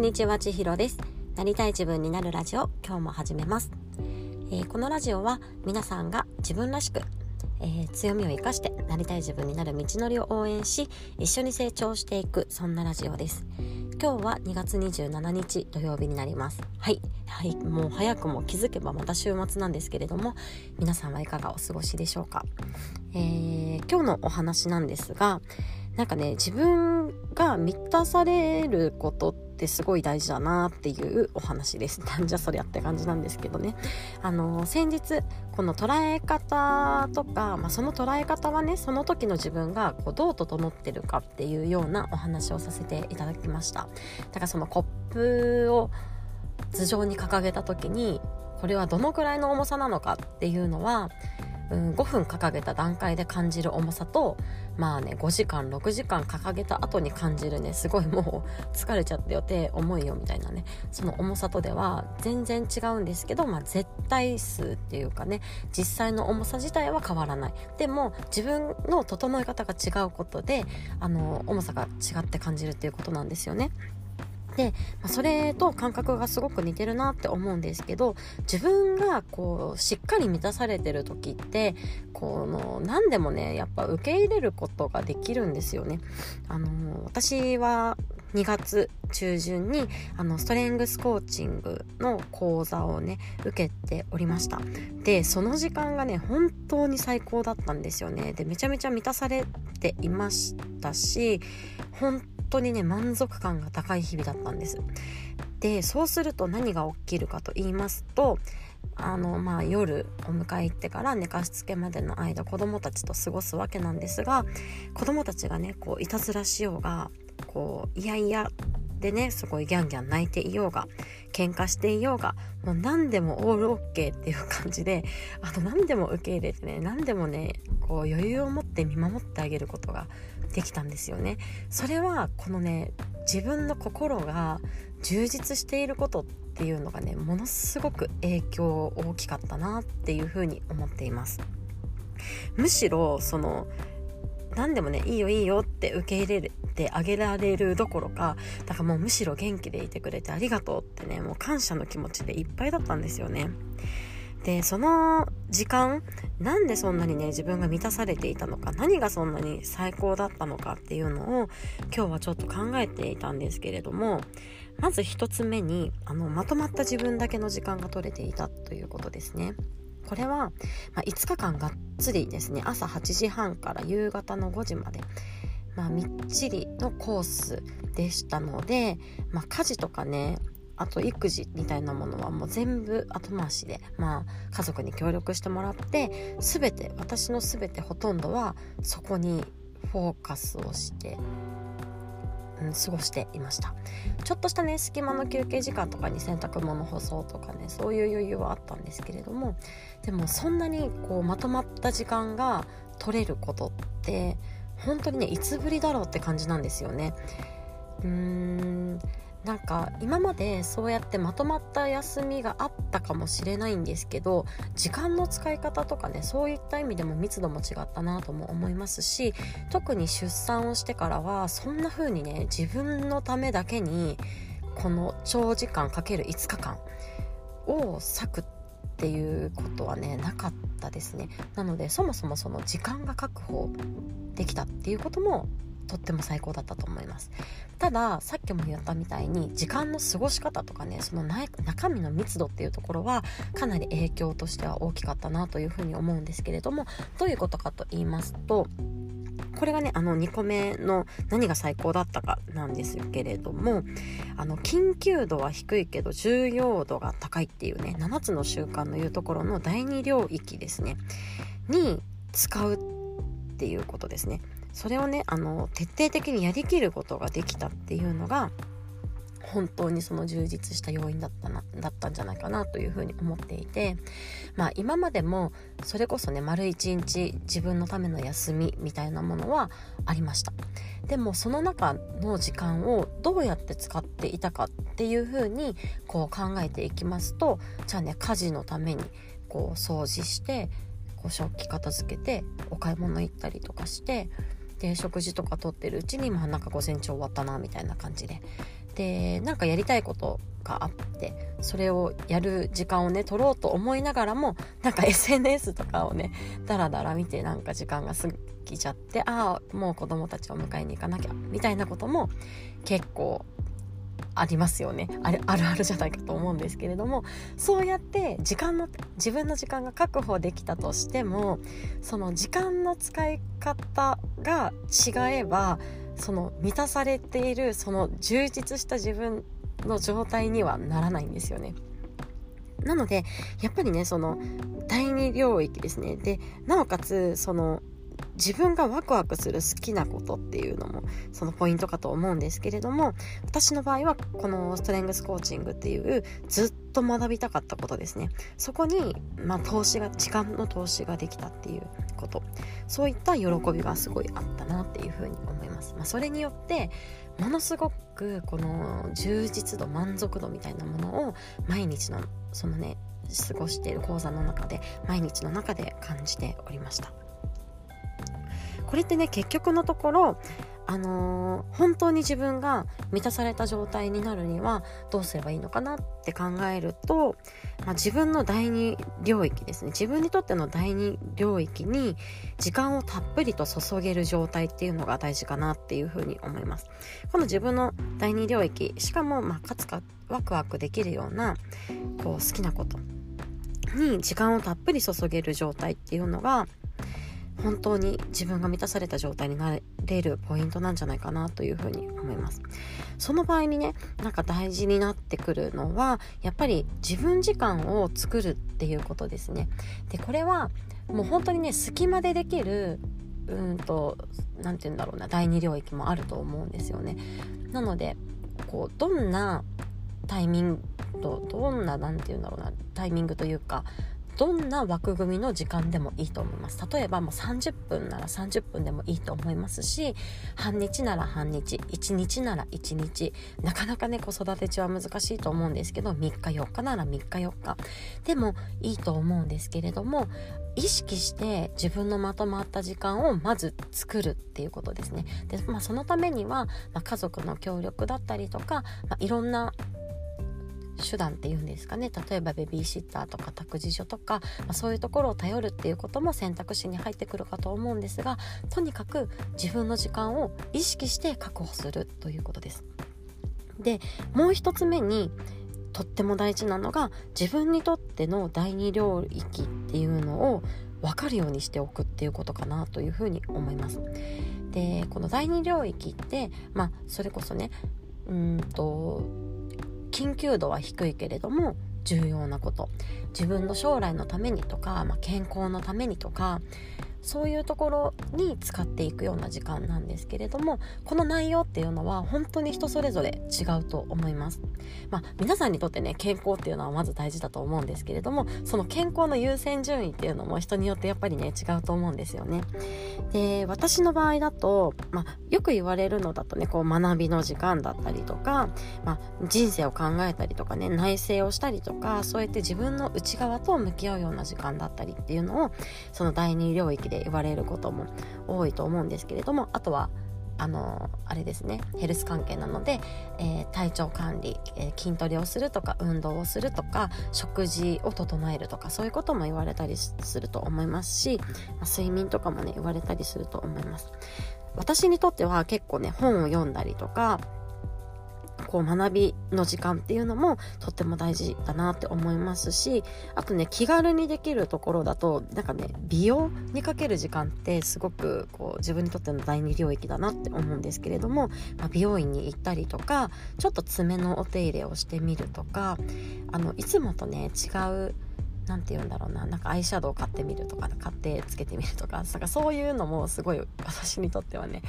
んにちは、ちひろです。なりたい自分になるラジオ、今日も始めます。えー、このラジオは皆さんが自分らしく、えー、強みを生かしてなりたい自分になる道のりを応援し、一緒に成長していく、そんなラジオです。今日は2月27日土曜日になります。はい。はい。もう早くも気づけばまた週末なんですけれども、皆さんはいかがお過ごしでしょうか。えー、今日のお話なんですが、なんかね、自分が満たされることっってすごい大事だなっていうお話です。なんじゃそりゃって感じなんですけどね。あの、先日、この捉え方とか、まあ、その捉え方はね、その時の自分がこうどう整ってるかっていうようなお話をさせていただきました。だからそのコップを頭上に掲げた時に、これはどのくらいの重さなのかっていうのは、うん、5分掲げた段階で感じる重さとまあね5時間6時間掲げた後に感じるねすごいもう疲れちゃって予定重いよみたいなねその重さとでは全然違うんですけど、まあ、絶対数っていうかね実際の重さ自体は変わらないでも自分の整え方が違うことであの重さが違って感じるっていうことなんですよね。で、まあ、それと感覚がすごく似てるなって思うんですけど自分がこうしっかり満たされてる時ってこの何でもねやっぱ受け入れることができるんですよね。あの私は2月中旬にあのストレングスコーチングの講座をね受けておりましたでその時間がね本当に最高だったんですよねでめちゃめちゃ満たされていましたし本当にね満足感が高い日々だったんです。でそうすると何が起きるかと言いますとあのまあ夜お迎え行ってから寝かしつけまでの間子供たちと過ごすわけなんですが子供たちがねこういたずらしようがこういやいやでねすごいギャンギャン泣いていようが喧嘩していようがもう何でもオールオッケーっていう感じであと何でも受け入れてね何でもねこう余裕を持って見守ってあげることができたんですよね。それはこのね自分の心が充実していることっていうのがねものすごく影響大きかったなっていうふうに思っています。むしろその何でもねいいよいいよって受け入れてあげられるどころかだからもうむしろ元気でいてくれてありがとうってねもう感謝の気持ちでいっぱいだったんですよねでその時間なんでそんなにね自分が満たされていたのか何がそんなに最高だったのかっていうのを今日はちょっと考えていたんですけれどもまず1つ目にあのまとまった自分だけの時間が取れていたということですね。これは、まあ、5日間がっつりですね。朝8時半から夕方の5時まで、まあ、みっちりのコースでしたので、まあ、家事とかねあと育児みたいなものはもう全部後回しで、まあ、家族に協力してもらって全て私の全てほとんどはそこにフォーカスをしてうん、過ごしていました。ちょっとしたね隙間の休憩時間とかに洗濯物干そうとかねそういう余裕はあったんですけれどもでもそんなにこうまとまった時間が取れることって本当にねいつぶりだろうって感じなんですよね。うーんなんか今までそうやってまとまった休みがあったかもしれないんですけど時間の使い方とかねそういった意味でも密度も違ったなとも思いますし特に出産をしてからはそんな風にね自分のためだけにこの長時間かける5日間を割くっていうことはねなかったですね。なのでそもそもその時間が確保できたっていうこともとっても最高だったと思います。たださっきも言ったみたいに時間の過ごし方とかねその中身の密度っていうところはかなり影響としては大きかったなというふうに思うんですけれどもどういうことかと言いますとこれがねあの2個目の何が最高だったかなんですけれどもあの緊急度は低いけど重要度が高いっていうね7つの習慣のいうところの第2領域ですねに使うっていうことですね。それをねあの徹底的にやりきることができたっていうのが本当にその充実した要因だったなだったんじゃないかなというふうに思っていてまあ今までもそれこそね丸一日自分のための休みみたいなものはありました。でもその中の時間をどうやって使っていたかっていうふうにこう考えていきますとじゃあね家事のためにこう掃除してこう食器片付けてお買い物行ったりとかしてで食事とかとってるうちにまあなんか午前中終わったなみたいな感じで。でなんかやりたいことがあってそれをやる時間をね取ろうと思いながらもなんか SNS とかをねダラダラ見てなんか時間が過ぎちゃってああもう子供たちを迎えに行かなきゃみたいなことも結構ありますよねあれあるあるじゃないかと思うんですけれどもそうやって時間の自分の時間が確保できたとしてもその時間の使い方が違えばその満たされているその充実した自分の状態にはならないんですよね。なのでやっぱりねその第二領域ですねでなおかつその自分がワクワクする好きなことっていうのもそのポイントかと思うんですけれども私の場合はこのストレングスコーチングっていうずっと学びたかったことですね。そこに、まあ、投資が時間の投資ができたっていうこと。そういった喜びがすごいあったなっていうふうに思います、まあ、それによってものすごくこの充実度満足度みたいなものを毎日のそのね過ごしている講座の中で毎日の中で感じておりました。これってね結局のところあのー、本当に自分が満たされた状態になるにはどうすればいいのかなって考えると、まあ、自分の第二領域ですね。自分にとっての第二領域に時間をたっぷりと注げる状態っていうのが大事かなっていうふうに思います。この自分の第二領域しかも、まあ、かつかワクワクできるようなこう好きなことに時間をたっぷり注げる状態っていうのが本当に自分が満たされた状態になれるポイントなんじゃないかなというふうに思います。その場合にねなんか大事になってくるのはやっぱり自分時間を作るっていうことですね。でこれはもう本当にね隙間でできるうんと何て言うんだろうな第二領域もあると思うんですよね。なのでこうどんなタイミングどんな何て言うんだろうなタイミングというかどんな枠組みの時間でもいいと思います。例えばもう30分なら30分でもいいと思いますし半日なら半日1日なら1日。なかなかね子育て中は難しいと思うんですけど3日4日なら3日4日。でもいいと思うんですけれども意識して自分のまとまった時間をまず作るっていうことですね。で、まあ、そのためには、まあ、家族の協力だったりとか、まあ、いろんな手段っていうんですかね例えばベビーシッターとか託児所とか、まあ、そういうところを頼るっていうことも選択肢に入ってくるかと思うんですがとにかく自分の時間を意識して確保するということです。でもう一つ目にとっても大事なのが自分にとっての第二領域っていうのを分かるようにしておくっていうことかなというふうに思います。でこの第二領域ってまあそれこそねうんと緊急度は低いけれども重要なこと。自分の将来のためにとか、まあ、健康のためにとかそういうところに使っていくような時間なんですけれどもこの内容っていうのは本当に人それぞれ違うと思います。まあ、皆さんにとってね健康っていうのはまず大事だと思うんですけれどもその健康の優先順位っていうのも人によってやっぱりね違うと思うんですよね。で私の場合だと、まあ、よく言われるのだとねこう学びの時間だったりとか、まあ、人生を考えたりとかね内省をしたりとかそうやって自分の内側と向き合うような時間だったりっていうのをその第二領域で言われることも多いと思うんですけれどもあとはあのあれですねヘルス関係なので、えー、体調管理、えー、筋トレをするとか運動をするとか食事を整えるとかそういうことも言われたりすると思いますし、まあ、睡眠とかもね言われたりすると思います。私にとっては結構ね本を読んだりとかこう学びの時間っていうのもとっても大事だなって思いますしあとね気軽にできるところだとなんかね美容にかける時間ってすごくこう自分にとっての第二領域だなって思うんですけれども、まあ、美容院に行ったりとかちょっと爪のお手入れをしてみるとかあのいつもとね違う何て言うんだろうな。なんかアイシャドウ買ってみるとか買ってつけてみるとか。かそういうのもすごい私にとってはね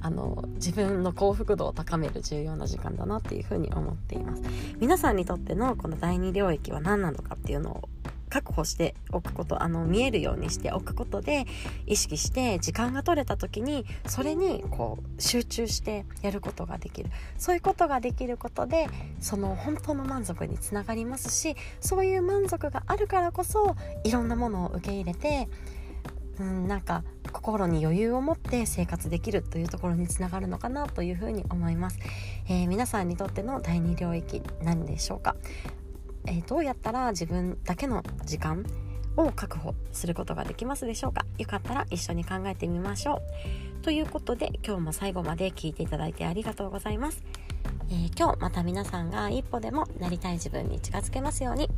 あの自分の幸福度を高める重要な時間だなっていうふうに思っています。皆さんにとってのこの第二領域は何なのかっていうのを確保しておくことあの見えるようにしておくことで意識して時間が取れた時にそれにこう集中してやることができる。そういうことができることでその本当の満足につながりますしそういう満足があるからこそいろんなものを受け入れてうん、なんか心に余裕を持って生活できるというところにつながるのかなというふうに思います、えー、皆さんにとっての第二領域何でしょうか、えー、どうやったら自分だけの時間を確保することができますでしょうか？よかったら一緒に考えてみましょう。ということで今日も最後まで聞いていただいてありがとうございます、えー、今日また皆さんが一歩でもなりたい自分に近づけますように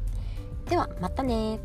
ではまたね。